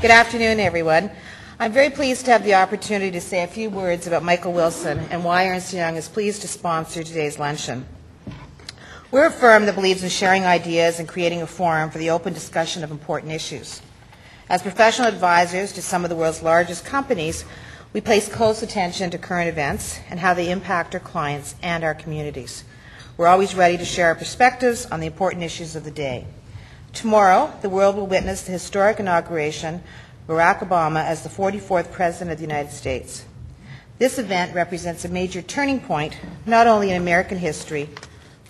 Good afternoon, everyone. I'm very pleased to have the opportunity to say a few words about Michael Wilson and why Ernst Young is pleased to sponsor today's luncheon. We're a firm that believes in sharing ideas and creating a forum for the open discussion of important issues. As professional advisors to some of the world's largest companies, we place close attention to current events and how they impact our clients and our communities. We're always ready to share our perspectives on the important issues of the day. Tomorrow, the world will witness the historic inauguration of Barack Obama as the 44th President of the United States. This event represents a major turning point, not only in American history,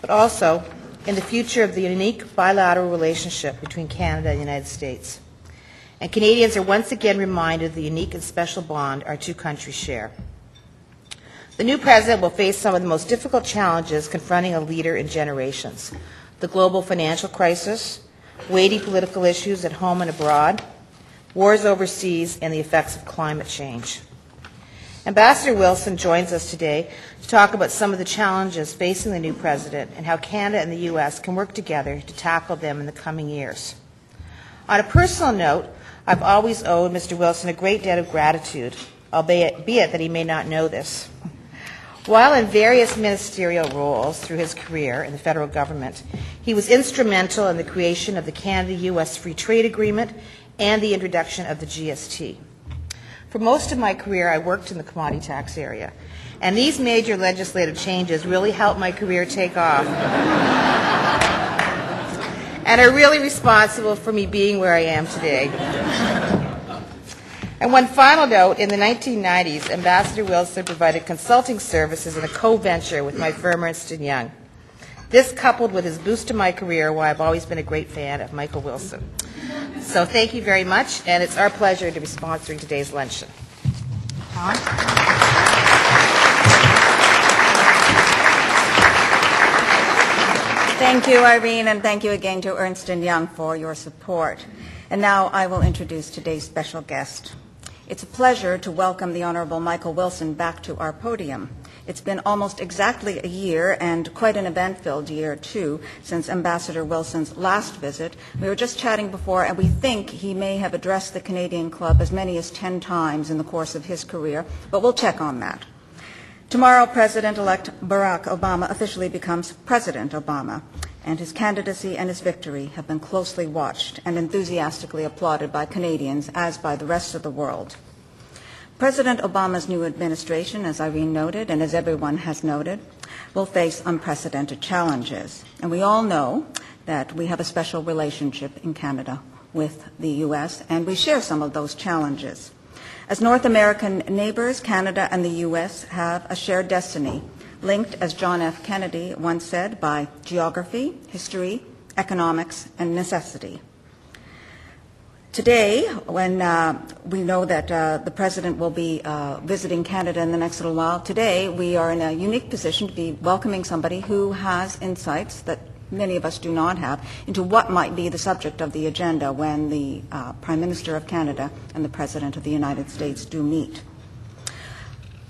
but also in the future of the unique bilateral relationship between Canada and the United States. And Canadians are once again reminded of the unique and special bond our two countries share. The new president will face some of the most difficult challenges confronting a leader in generations the global financial crisis, weighty political issues at home and abroad, wars overseas, and the effects of climate change. Ambassador Wilson joins us today to talk about some of the challenges facing the new president and how Canada and the U.S. can work together to tackle them in the coming years. On a personal note, I've always owed Mr. Wilson a great debt of gratitude, albeit that he may not know this. While in various ministerial roles through his career in the federal government, he was instrumental in the creation of the Canada-U.S. Free Trade Agreement and the introduction of the GST. For most of my career, I worked in the commodity tax area, and these major legislative changes really helped my career take off and are really responsible for me being where I am today. And one final note, in the 1990s, Ambassador Wilson provided consulting services in a co-venture with my firm Ernst & Young. This coupled with his boost to my career, why I've always been a great fan of Michael Wilson. So thank you very much, and it's our pleasure to be sponsoring today's luncheon. Tom? Thank you, Irene, and thank you again to Ernst & Young for your support. And now I will introduce today's special guest. It's a pleasure to welcome the Honorable Michael Wilson back to our podium. It's been almost exactly a year, and quite an event-filled year, too, since Ambassador Wilson's last visit. We were just chatting before, and we think he may have addressed the Canadian Club as many as 10 times in the course of his career, but we'll check on that. Tomorrow, President-elect Barack Obama officially becomes President Obama, and his candidacy and his victory have been closely watched and enthusiastically applauded by Canadians as by the rest of the world. President Obama's new administration, as Irene noted and as everyone has noted, will face unprecedented challenges. And we all know that we have a special relationship in Canada with the U.S., and we share some of those challenges. As North American neighbors, Canada and the U.S. have a shared destiny linked, as John F. Kennedy once said, by geography, history, economics, and necessity. Today, when uh, we know that uh, the President will be uh, visiting Canada in the next little while, today we are in a unique position to be welcoming somebody who has insights that many of us do not have into what might be the subject of the agenda when the uh, Prime Minister of Canada and the President of the United States do meet.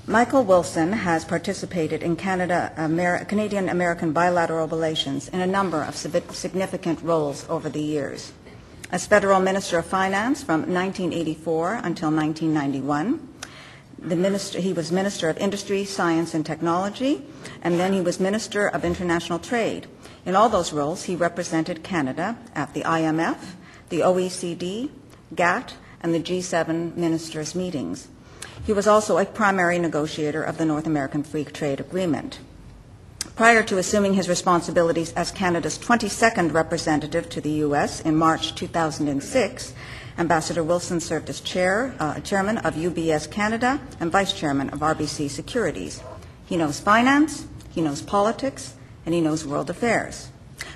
Michael Wilson has participated in Canada, Amer- Canadian American bilateral relations in a number of significant roles over the years. As Federal Minister of Finance from 1984 until 1991, the minister, he was Minister of Industry, Science, and Technology, and then he was Minister of International Trade. In all those roles, he represented Canada at the IMF, the OECD, GATT, and the G7 ministers' meetings. He was also a primary negotiator of the North American Free Trade Agreement. Prior to assuming his responsibilities as Canada's 22nd representative to the U.S. in March 2006, Ambassador Wilson served as chair, uh, chairman of UBS Canada and vice chairman of RBC Securities. He knows finance, he knows politics, and he knows world affairs.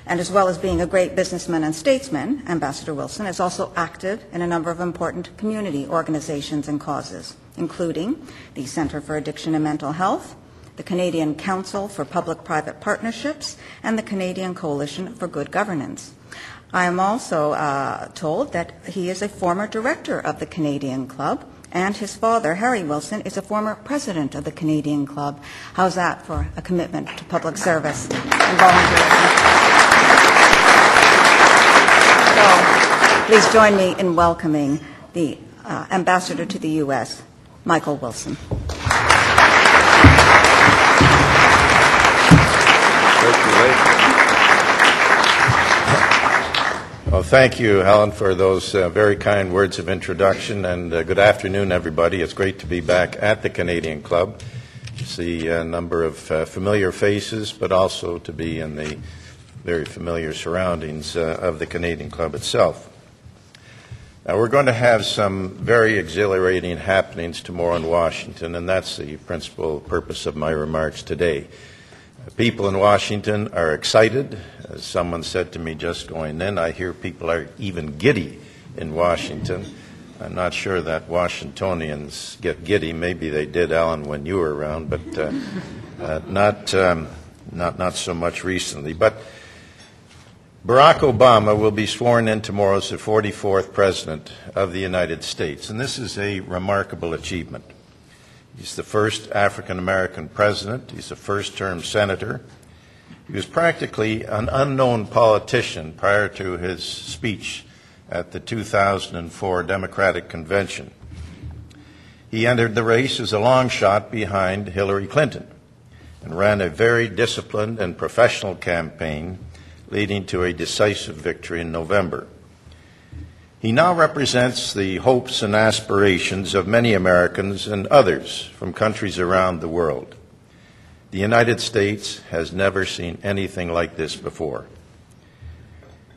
And as well as being a great businessman and statesman, Ambassador Wilson is also active in a number of important community organizations and causes including the Centre for Addiction and Mental Health, the Canadian Council for Public Private Partnerships, and the Canadian Coalition for Good Governance. I am also uh, told that he is a former director of the Canadian Club, and his father, Harry Wilson, is a former president of the Canadian Club. How's that for a commitment to public service and volunteerism? So, please join me in welcoming the uh, ambassador to the U.S., Michael Wilson. Well, thank you, Helen, for those uh, very kind words of introduction, and uh, good afternoon, everybody. It's great to be back at the Canadian Club, to see a number of uh, familiar faces, but also to be in the very familiar surroundings uh, of the Canadian Club itself. Now, we're going to have some very exhilarating happenings tomorrow in Washington, and that's the principal purpose of my remarks today. People in Washington are excited. As someone said to me just going in, I hear people are even giddy in Washington. I'm not sure that Washingtonians get giddy. Maybe they did, Alan, when you were around, but uh, uh, not, um, not, not so much recently. But Barack Obama will be sworn in tomorrow as the 44th President of the United States, and this is a remarkable achievement. He's the first African American president. He's a first term senator. He was practically an unknown politician prior to his speech at the 2004 Democratic Convention. He entered the race as a long shot behind Hillary Clinton and ran a very disciplined and professional campaign, leading to a decisive victory in November. He now represents the hopes and aspirations of many Americans and others from countries around the world. The United States has never seen anything like this before.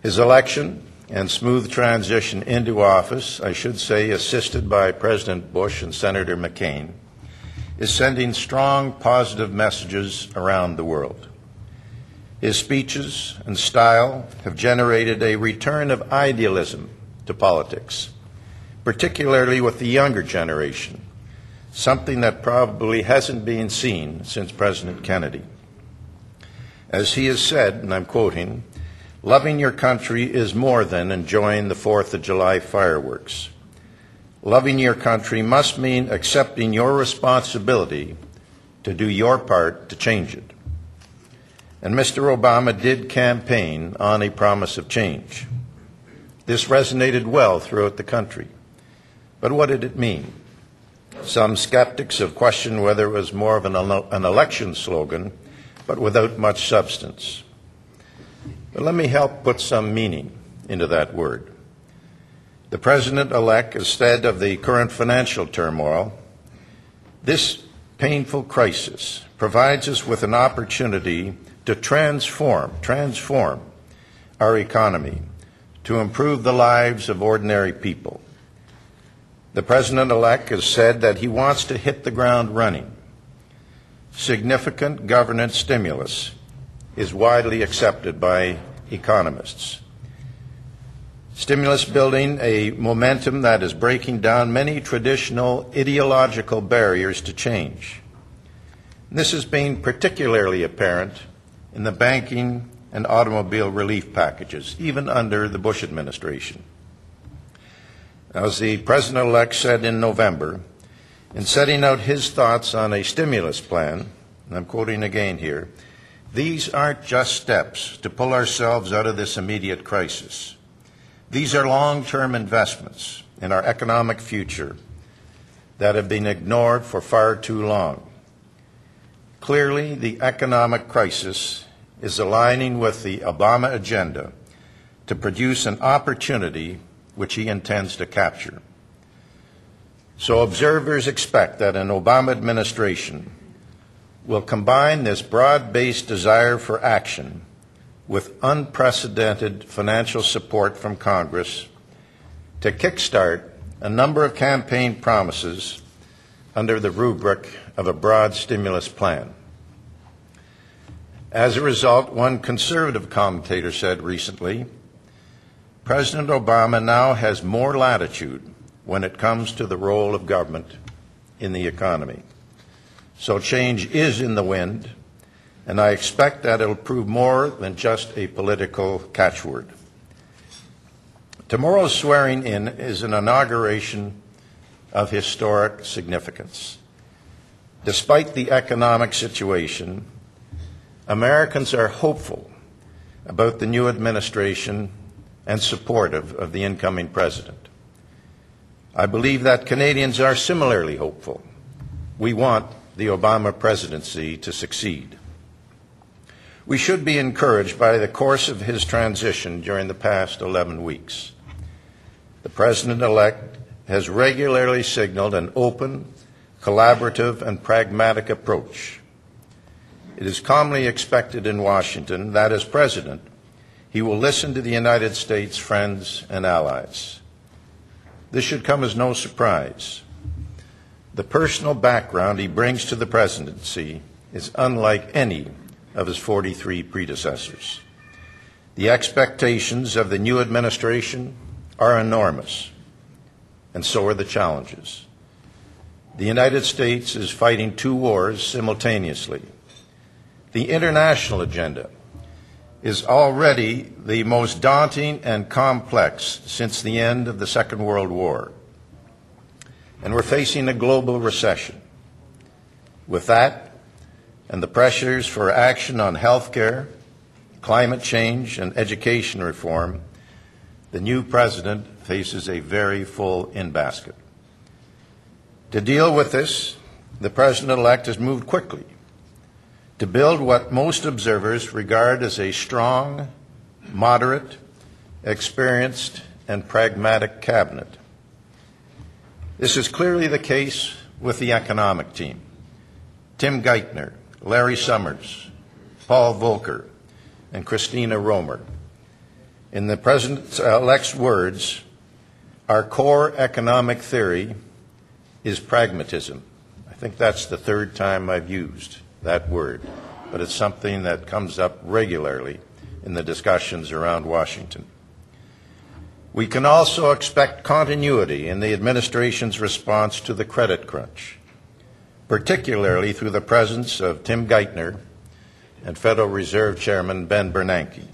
His election and smooth transition into office, I should say, assisted by President Bush and Senator McCain, is sending strong positive messages around the world. His speeches and style have generated a return of idealism to politics, particularly with the younger generation, something that probably hasn't been seen since President Kennedy. As he has said, and I'm quoting, loving your country is more than enjoying the Fourth of July fireworks. Loving your country must mean accepting your responsibility to do your part to change it. And Mr. Obama did campaign on a promise of change. This resonated well throughout the country. But what did it mean? Some skeptics have questioned whether it was more of an, an election slogan, but without much substance. But let me help put some meaning into that word. The president elect said of the current financial turmoil this painful crisis provides us with an opportunity to transform, transform our economy to improve the lives of ordinary people. The president elect has said that he wants to hit the ground running. Significant governance stimulus is widely accepted by economists. Stimulus building a momentum that is breaking down many traditional ideological barriers to change. This has been particularly apparent in the banking and automobile relief packages, even under the Bush administration. As the president elect said in November, in setting out his thoughts on a stimulus plan, and I'm quoting again here, these aren't just steps to pull ourselves out of this immediate crisis. These are long term investments in our economic future that have been ignored for far too long. Clearly, the economic crisis is aligning with the Obama agenda to produce an opportunity which he intends to capture. So observers expect that an Obama administration will combine this broad based desire for action with unprecedented financial support from Congress to kickstart a number of campaign promises under the rubric of a broad stimulus plan. As a result, one conservative commentator said recently President Obama now has more latitude when it comes to the role of government in the economy. So change is in the wind, and I expect that it'll prove more than just a political catchword. Tomorrow's swearing in is an inauguration of historic significance. Despite the economic situation, Americans are hopeful about the new administration and supportive of the incoming president. I believe that Canadians are similarly hopeful. We want the Obama presidency to succeed. We should be encouraged by the course of his transition during the past 11 weeks. The president elect has regularly signaled an open, collaborative, and pragmatic approach. It is commonly expected in Washington that as president, he will listen to the United States' friends and allies. This should come as no surprise. The personal background he brings to the presidency is unlike any of his 43 predecessors. The expectations of the new administration are enormous, and so are the challenges. The United States is fighting two wars simultaneously. The international agenda is already the most daunting and complex since the end of the Second World War. And we're facing a global recession. With that, and the pressures for action on health care, climate change, and education reform, the new president faces a very full in basket. To deal with this, the president elect has moved quickly to build what most observers regard as a strong, moderate, experienced, and pragmatic cabinet. This is clearly the case with the economic team. Tim Geithner, Larry Summers, Paul Volcker, and Christina Romer. In the President uh, elect's words, our core economic theory is pragmatism. I think that's the third time I've used that word, but it's something that comes up regularly in the discussions around Washington. We can also expect continuity in the administration's response to the credit crunch particularly through the presence of Tim Geithner and Federal Reserve Chairman Ben Bernanke.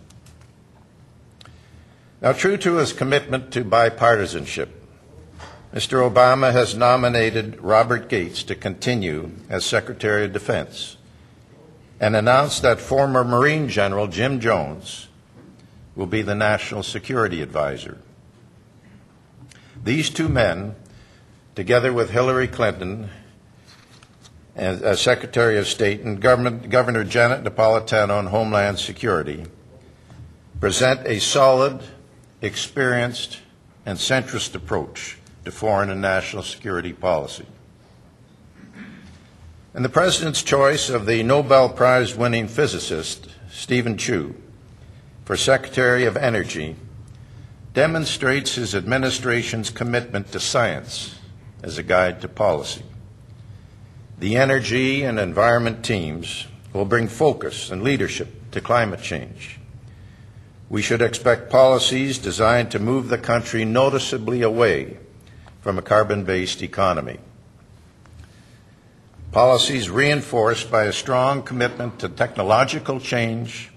Now, true to his commitment to bipartisanship, Mr. Obama has nominated Robert Gates to continue as Secretary of Defense and announced that former Marine General Jim Jones will be the National Security Advisor. These two men, together with Hillary Clinton as, as Secretary of State and Governor Janet Napolitano on Homeland Security, present a solid, experienced, and centrist approach to foreign and national security policy. And the President's choice of the Nobel Prize winning physicist, Steven Chu, for Secretary of Energy demonstrates his administration's commitment to science as a guide to policy. The energy and environment teams will bring focus and leadership to climate change. We should expect policies designed to move the country noticeably away from a carbon based economy. Policies reinforced by a strong commitment to technological change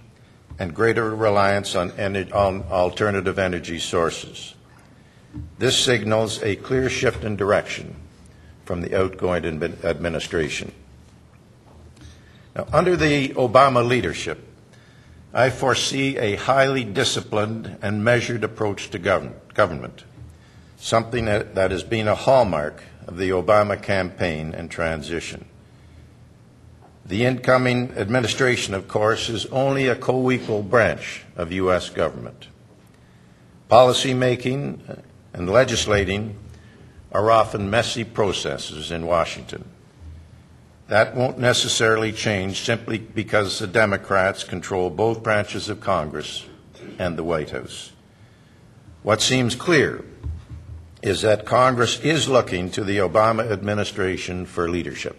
and greater reliance on, on, alternative energy sources. This signals a clear shift in direction from the outgoing administration. Now, under the Obama leadership, I foresee a highly disciplined and measured approach to govern- government, something that, that has been a hallmark of the Obama campaign and transition. The incoming administration, of course, is only a co equal branch of U.S. government. Policy making and legislating are often messy processes in Washington. That won't necessarily change simply because the Democrats control both branches of Congress and the White House. What seems clear is that Congress is looking to the Obama administration for leadership.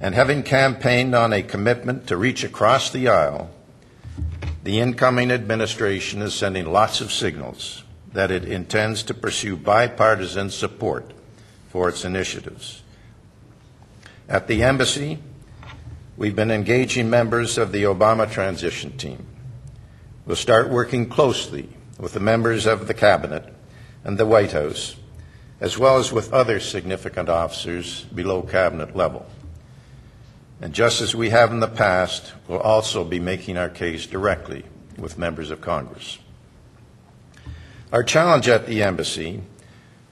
And having campaigned on a commitment to reach across the aisle, the incoming administration is sending lots of signals that it intends to pursue bipartisan support for its initiatives. At the embassy, we've been engaging members of the Obama transition team. We'll start working closely with the members of the Cabinet and the White House, as well as with other significant officers below Cabinet level. And just as we have in the past, we'll also be making our case directly with members of Congress. Our challenge at the embassy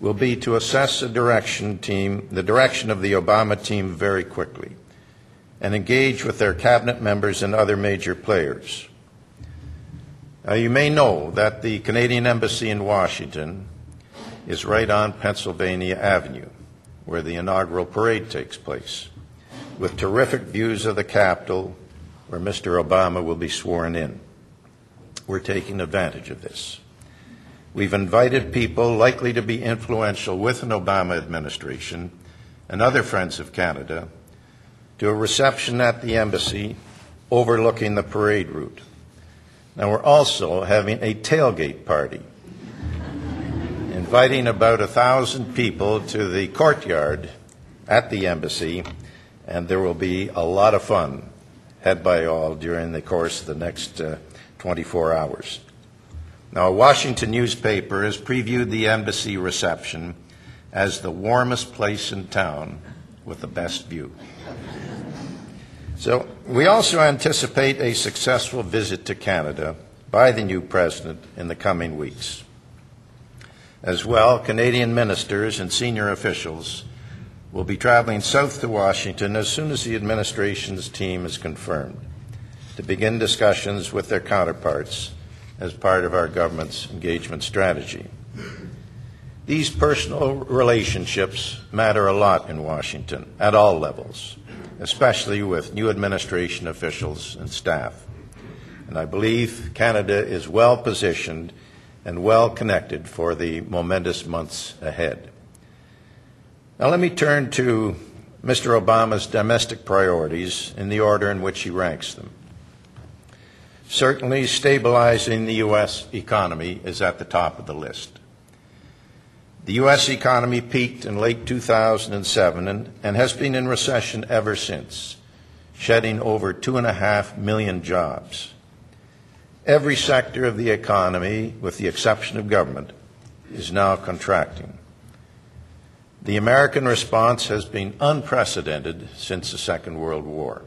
will be to assess the direction team, the direction of the Obama team very quickly and engage with their cabinet members and other major players. Now, you may know that the Canadian Embassy in Washington is right on Pennsylvania Avenue, where the inaugural parade takes place, with terrific views of the Capitol, where Mr. Obama will be sworn in. We're taking advantage of this. We've invited people likely to be influential with an Obama administration and other friends of Canada to a reception at the embassy overlooking the parade route. Now, we're also having a tailgate party, inviting about a thousand people to the courtyard at the embassy, and there will be a lot of fun had by all during the course of the next uh, 24 hours. Now, a Washington newspaper has previewed the embassy reception as the warmest place in town with the best view. So, we also anticipate a successful visit to Canada by the new president in the coming weeks. As well, Canadian ministers and senior officials will be traveling south to Washington as soon as the administration's team is confirmed to begin discussions with their counterparts as part of our government's engagement strategy. These personal relationships matter a lot in Washington at all levels especially with new administration officials and staff. And I believe Canada is well positioned and well connected for the momentous months ahead. Now, let me turn to Mr. Obama's domestic priorities in the order in which he ranks them. Certainly, stabilizing the U.S. economy is at the top of the list. The U.S. economy peaked in late 2007 and, and, has been in recession ever since, shedding over two and a half million jobs. Every sector of the economy, with the exception of government, is now contracting. The American response has been unprecedented since the Second World War.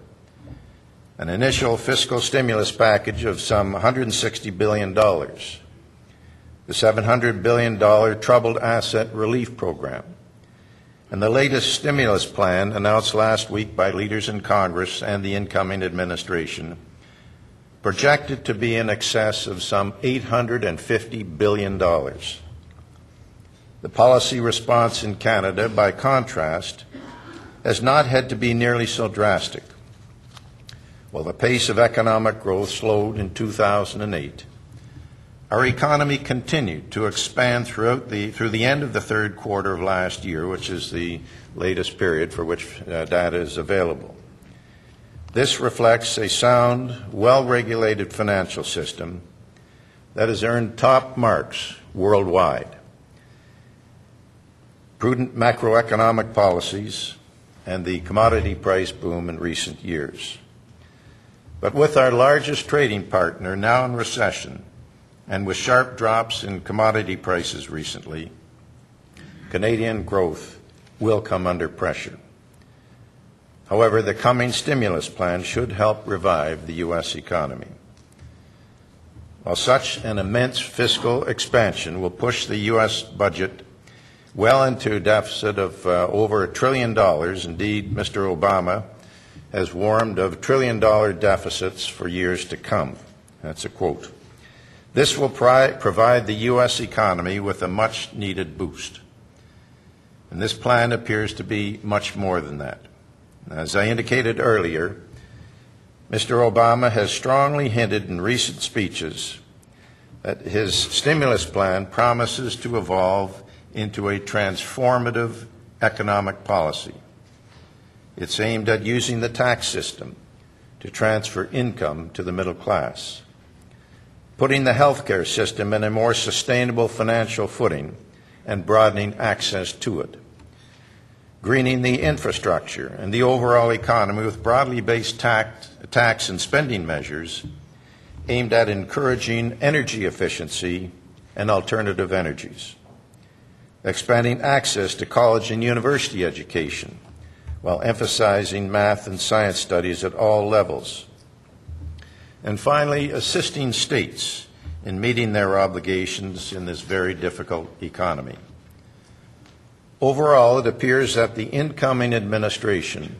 An initial fiscal stimulus package of some $160 billion the $700 billion Troubled Asset Relief Program, and the latest stimulus plan announced last week by leaders in Congress and the incoming administration, projected to be in excess of some $850 billion. The policy response in Canada, by contrast, has not had to be nearly so drastic. While the pace of economic growth slowed in 2008, our economy continued to expand throughout the, through the end of the third quarter of last year, which is the latest period for which uh, data is available. This reflects a sound, well regulated financial system that has earned top marks worldwide. Prudent macroeconomic policies and the commodity price boom in recent years. But with our largest trading partner now in recession, and with sharp drops in commodity prices recently, Canadian growth will come under pressure. However, the coming stimulus plan should help revive the U.S. economy. While such an immense fiscal expansion will push the U.S. budget well into a deficit of uh, over a trillion dollars, indeed, Mr. Obama has warned of trillion dollar deficits for years to come. That's a quote. This will pri- provide the U.S. economy with a much needed boost. And this plan appears to be much more than that. As I indicated earlier, Mr. Obama has strongly hinted in recent speeches that his stimulus plan promises to evolve into a transformative economic policy. It's aimed at using the tax system to transfer income to the middle class putting the healthcare system in a more sustainable financial footing and broadening access to it, greening the infrastructure and the overall economy with broadly based tax, and spending measures aimed at encouraging energy efficiency and alternative energies, expanding access to college and university education while emphasizing math and science studies at all levels and finally, assisting states in meeting their obligations in this very difficult economy. Overall, it appears that the incoming administration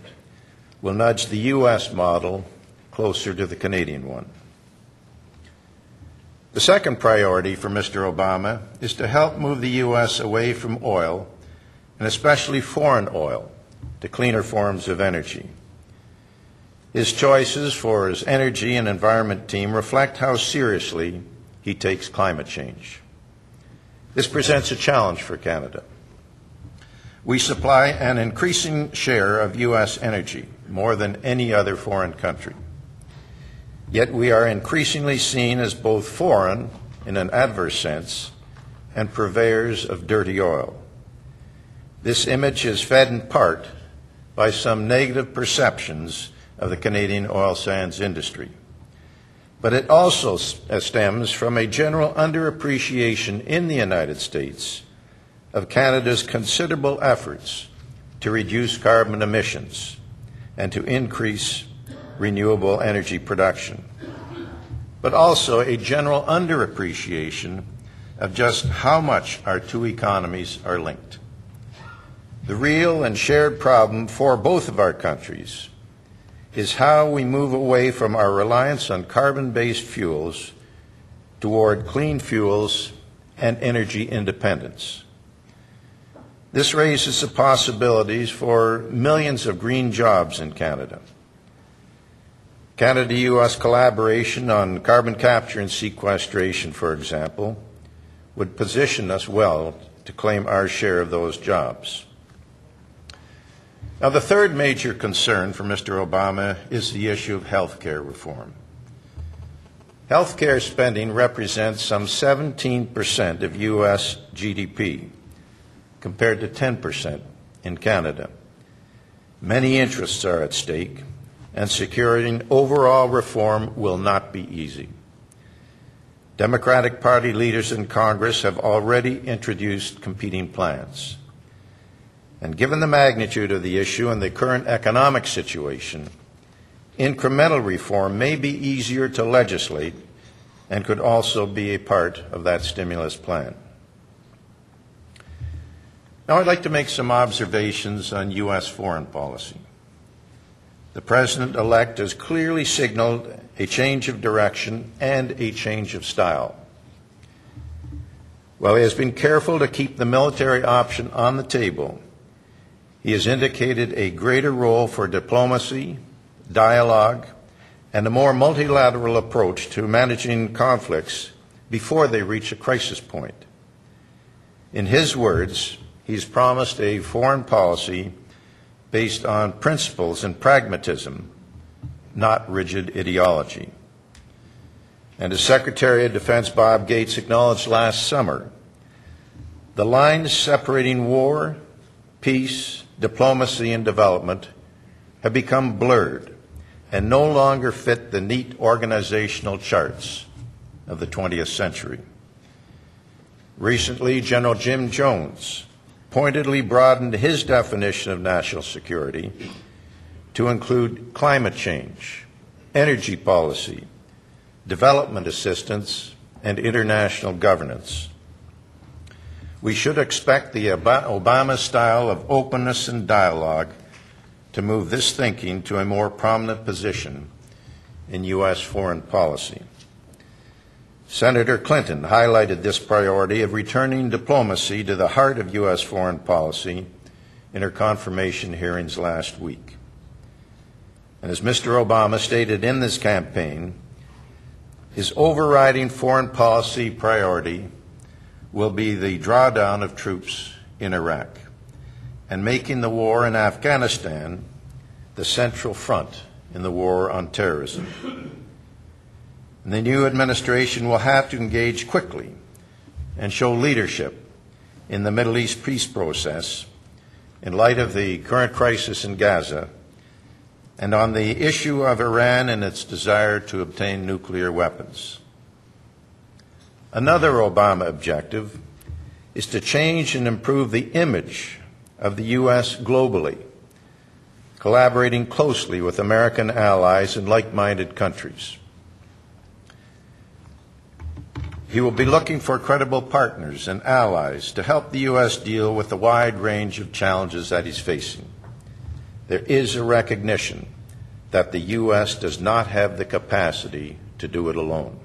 will nudge the U.S. model closer to the Canadian one. The second priority for Mr. Obama is to help move the U.S. away from oil, and especially foreign oil, to cleaner forms of energy. His choices for his energy and environment team reflect how seriously he takes climate change. This presents a challenge for Canada. We supply an increasing share of U.S. energy, more than any other foreign country. Yet we are increasingly seen as both foreign, in an adverse sense, and purveyors of dirty oil. This image is fed in part by some negative perceptions of the Canadian oil sands industry. But it also stems from a general underappreciation in the United States of Canada's considerable efforts to reduce carbon emissions and to increase renewable energy production, but also a general underappreciation of just how much our two economies are linked. The real and shared problem for both of our countries is how we move away from our reliance on carbon based fuels toward clean fuels and energy independence. This raises the possibilities for millions of green jobs in Canada. Canada US collaboration on carbon capture and sequestration, for example, would position us well to claim our share of those jobs. Now, the third major concern for Mr. Obama is the issue of health care reform. Health care spending represents some 17% of U.S. GDP, compared to 10% in Canada. Many interests are at stake, and securing overall reform will not be easy. Democratic Party leaders in Congress have already introduced competing plans. And given the magnitude of the issue and the current economic situation, incremental reform may be easier to legislate and could also be a part of that stimulus plan. Now, I'd like to make some observations on U.S. foreign policy. The President elect has clearly signaled a change of direction and a change of style. While he has been careful to keep the military option on the table, he has indicated a greater role for diplomacy, dialogue, and a more multilateral approach to managing conflicts before they reach a crisis point. In his words, he's promised a foreign policy based on principles and pragmatism, not rigid ideology. And as Secretary of Defense Bob Gates acknowledged last summer, the lines separating war, peace, diplomacy, and development have become blurred and no longer fit the neat organizational charts of the 20th century. Recently, General Jim Jones pointedly broadened his definition of national security to include climate change, energy policy, development assistance, and international governance. We should expect the Obama style of openness and dialogue to move this thinking to a more prominent position in U.S. foreign policy. Senator Clinton highlighted this priority of returning diplomacy to the heart of U.S. foreign policy in her confirmation hearings last week. And as Mr. Obama stated in this campaign, his overriding foreign policy priority will be the drawdown of troops in Iraq and making the war in Afghanistan the central front in the war on terrorism. And the new administration will have to engage quickly and show leadership in the Middle East peace process in light of the current crisis in Gaza and on the issue of Iran and its desire to obtain nuclear weapons. Another Obama objective is to change and improve the image of the U.S. globally, collaborating closely with American allies and like minded countries. He will be looking for credible partners and allies to help the U.S. deal with the wide range of challenges that he's facing. There is a recognition that the U.S. does not have the capacity to do it alone.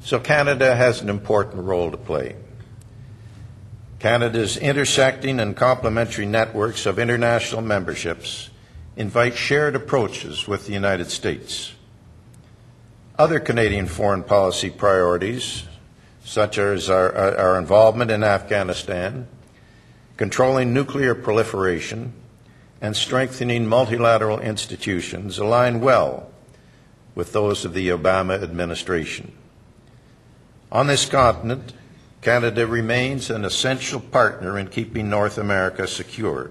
So Canada has an important role to play. Canada's intersecting and complementary networks of international memberships invite shared approaches with the United States. Other Canadian foreign policy priorities, such as our, uh, our, involvement in Afghanistan, controlling nuclear proliferation, and strengthening multilateral institutions, align well with those of the Obama administration. On this continent, Canada remains an essential partner in keeping North America secure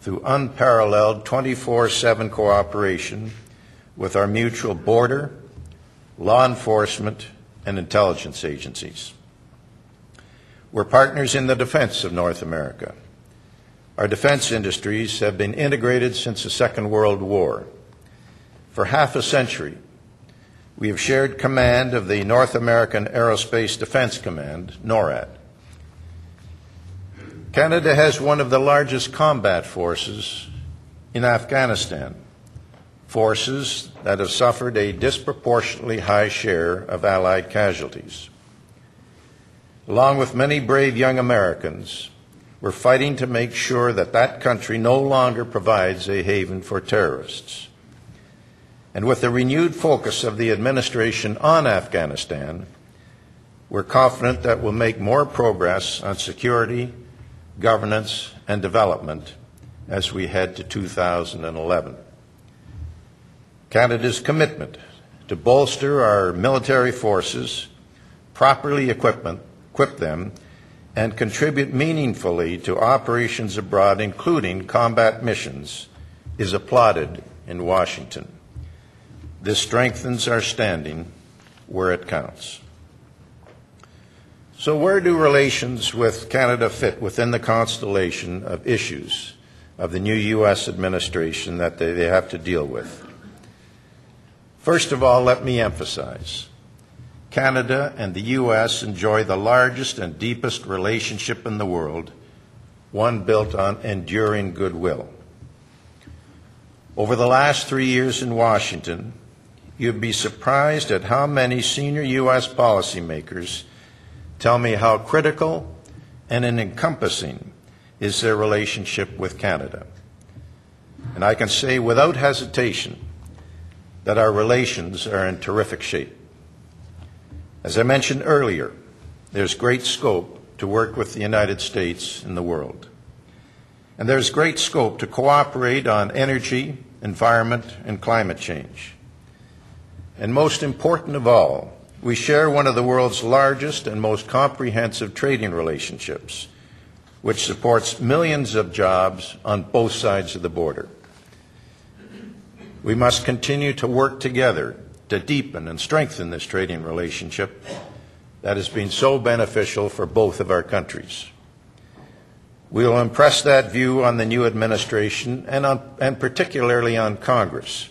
through unparalleled 24 7 cooperation with our mutual border, law enforcement, and intelligence agencies. We're partners in the defense of North America. Our defense industries have been integrated since the Second World War. For half a century, we have shared command of the North American Aerospace Defense Command, NORAD. Canada has one of the largest combat forces in Afghanistan, forces that have suffered a disproportionately high share of Allied casualties. Along with many brave young Americans, we're fighting to make sure that that country no longer provides a haven for terrorists. And with the renewed focus of the administration on Afghanistan, we're confident that we'll make more progress on security, governance, and development as we head to 2011. Canada's commitment to bolster our military forces, properly equip, them, and contribute meaningfully to operations abroad, including combat missions, is applauded in Washington. This strengthens our standing where it counts. So, where do relations with Canada fit within the constellation of issues of the new U.S. administration that they have to deal with? First of all, let me emphasize Canada and the U.S. enjoy the largest and deepest relationship in the world, one built on enduring goodwill. Over the last three years in Washington, You'd be surprised at how many senior U.S. policymakers tell me how critical and encompassing is their relationship with Canada. And I can say without hesitation that our relations are in terrific shape. As I mentioned earlier, there's great scope to work with the United States in the world. And there's great scope to cooperate on energy, environment, and climate change. And most important of all, we share one of the world's largest and most comprehensive trading relationships, which supports millions of jobs on both sides of the border. We must continue to work together to deepen and strengthen this trading relationship that has been so beneficial for both of our countries. We will impress that view on the new administration and, on, and particularly on Congress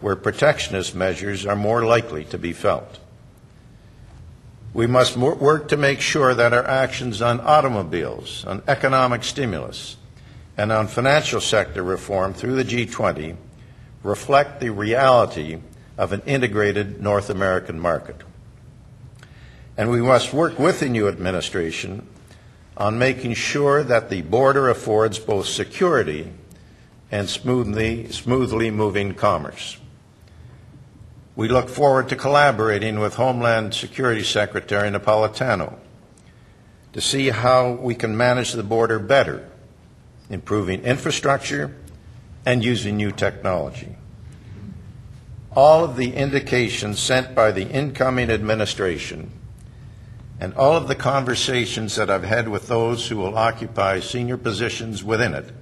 where protectionist measures are more likely to be felt. We must work to make sure that our actions on automobiles, on economic stimulus, and on financial sector reform through the G20 reflect the reality of an integrated North American market. And we must work with the new administration on making sure that the border affords both security and smoothly, smoothly moving commerce. We look forward to collaborating with Homeland Security Secretary Napolitano to see how we can manage the border better, improving infrastructure and using new technology. All of the indications sent by the incoming administration and all of the conversations that I've had with those who will occupy senior positions within it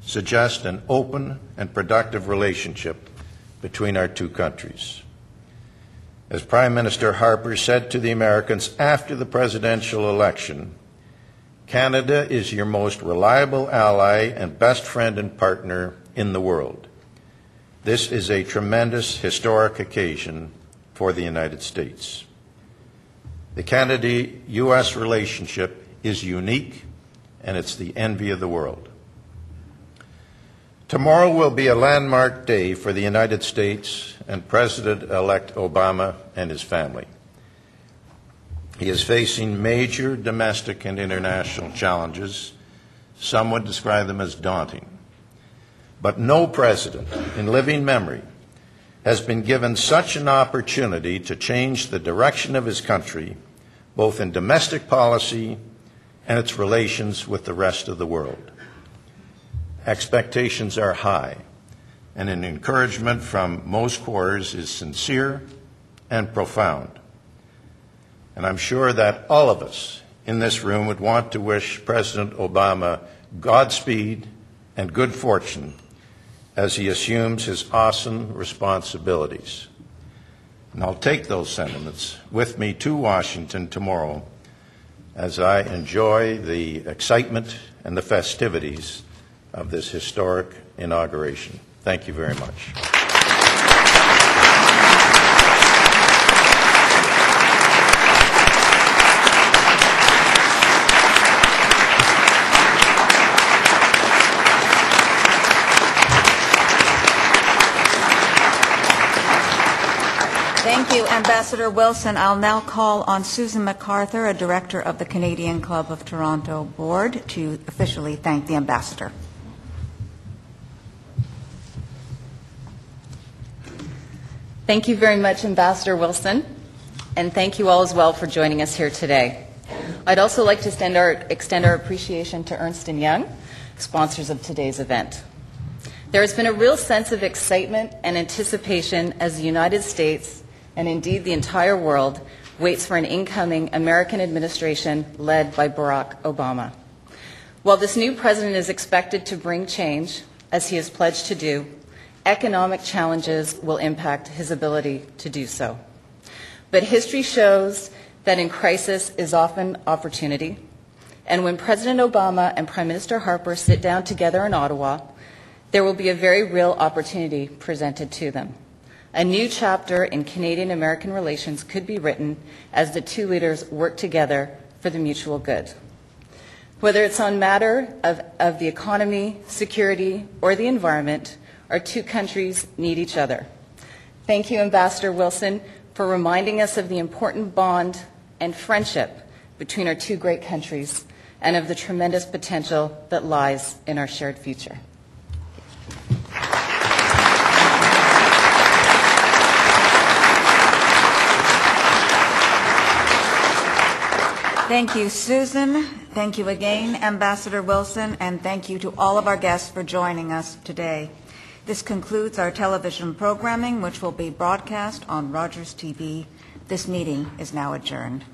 suggest an open and productive relationship between our two countries. As Prime Minister Harper said to the Americans after the presidential election, Canada is your most reliable ally and best friend and partner in the world. This is a tremendous historic occasion for the United States. The Canada-U.S. relationship is unique, and it's the envy of the world. Tomorrow will be a landmark day for the United States and President elect Obama and his family. He is facing major domestic and international challenges. Some would describe them as daunting. But no president in living memory has been given such an opportunity to change the direction of his country, both in domestic policy and its relations with the rest of the world. Expectations are high, and an encouragement from most quarters is sincere and profound. And I'm sure that all of us in this room would want to wish President Obama Godspeed and good fortune as he assumes his awesome responsibilities. And I'll take those sentiments with me to Washington tomorrow as I enjoy the excitement and the festivities of this historic inauguration. Thank you very much. Thank you, Ambassador Wilson. I'll now call on Susan MacArthur, a director of the Canadian Club of Toronto Board, to officially thank the ambassador. Thank you very much, Ambassador Wilson, and thank you all as well for joining us here today. I'd also like to extend our, extend our appreciation to Ernst & Young, sponsors of today's event. There has been a real sense of excitement and anticipation as the United States, and indeed the entire world, waits for an incoming American administration led by Barack Obama. While this new president is expected to bring change, as he has pledged to do, economic challenges will impact his ability to do so. But history shows that in crisis is often opportunity. And when President Obama and Prime Minister Harper sit down together in Ottawa, there will be a very real opportunity presented to them. A new chapter in Canadian American relations could be written as the two leaders work together for the mutual good. Whether it's on matter of, of the economy, security, or the environment, our two countries need each other. Thank you, Ambassador Wilson, for reminding us of the important bond and friendship between our two great countries and of the tremendous potential that lies in our shared future. Thank you, Susan. Thank you again, Ambassador Wilson, and thank you to all of our guests for joining us today. This concludes our television programming, which will be broadcast on Rogers TV. This meeting is now adjourned.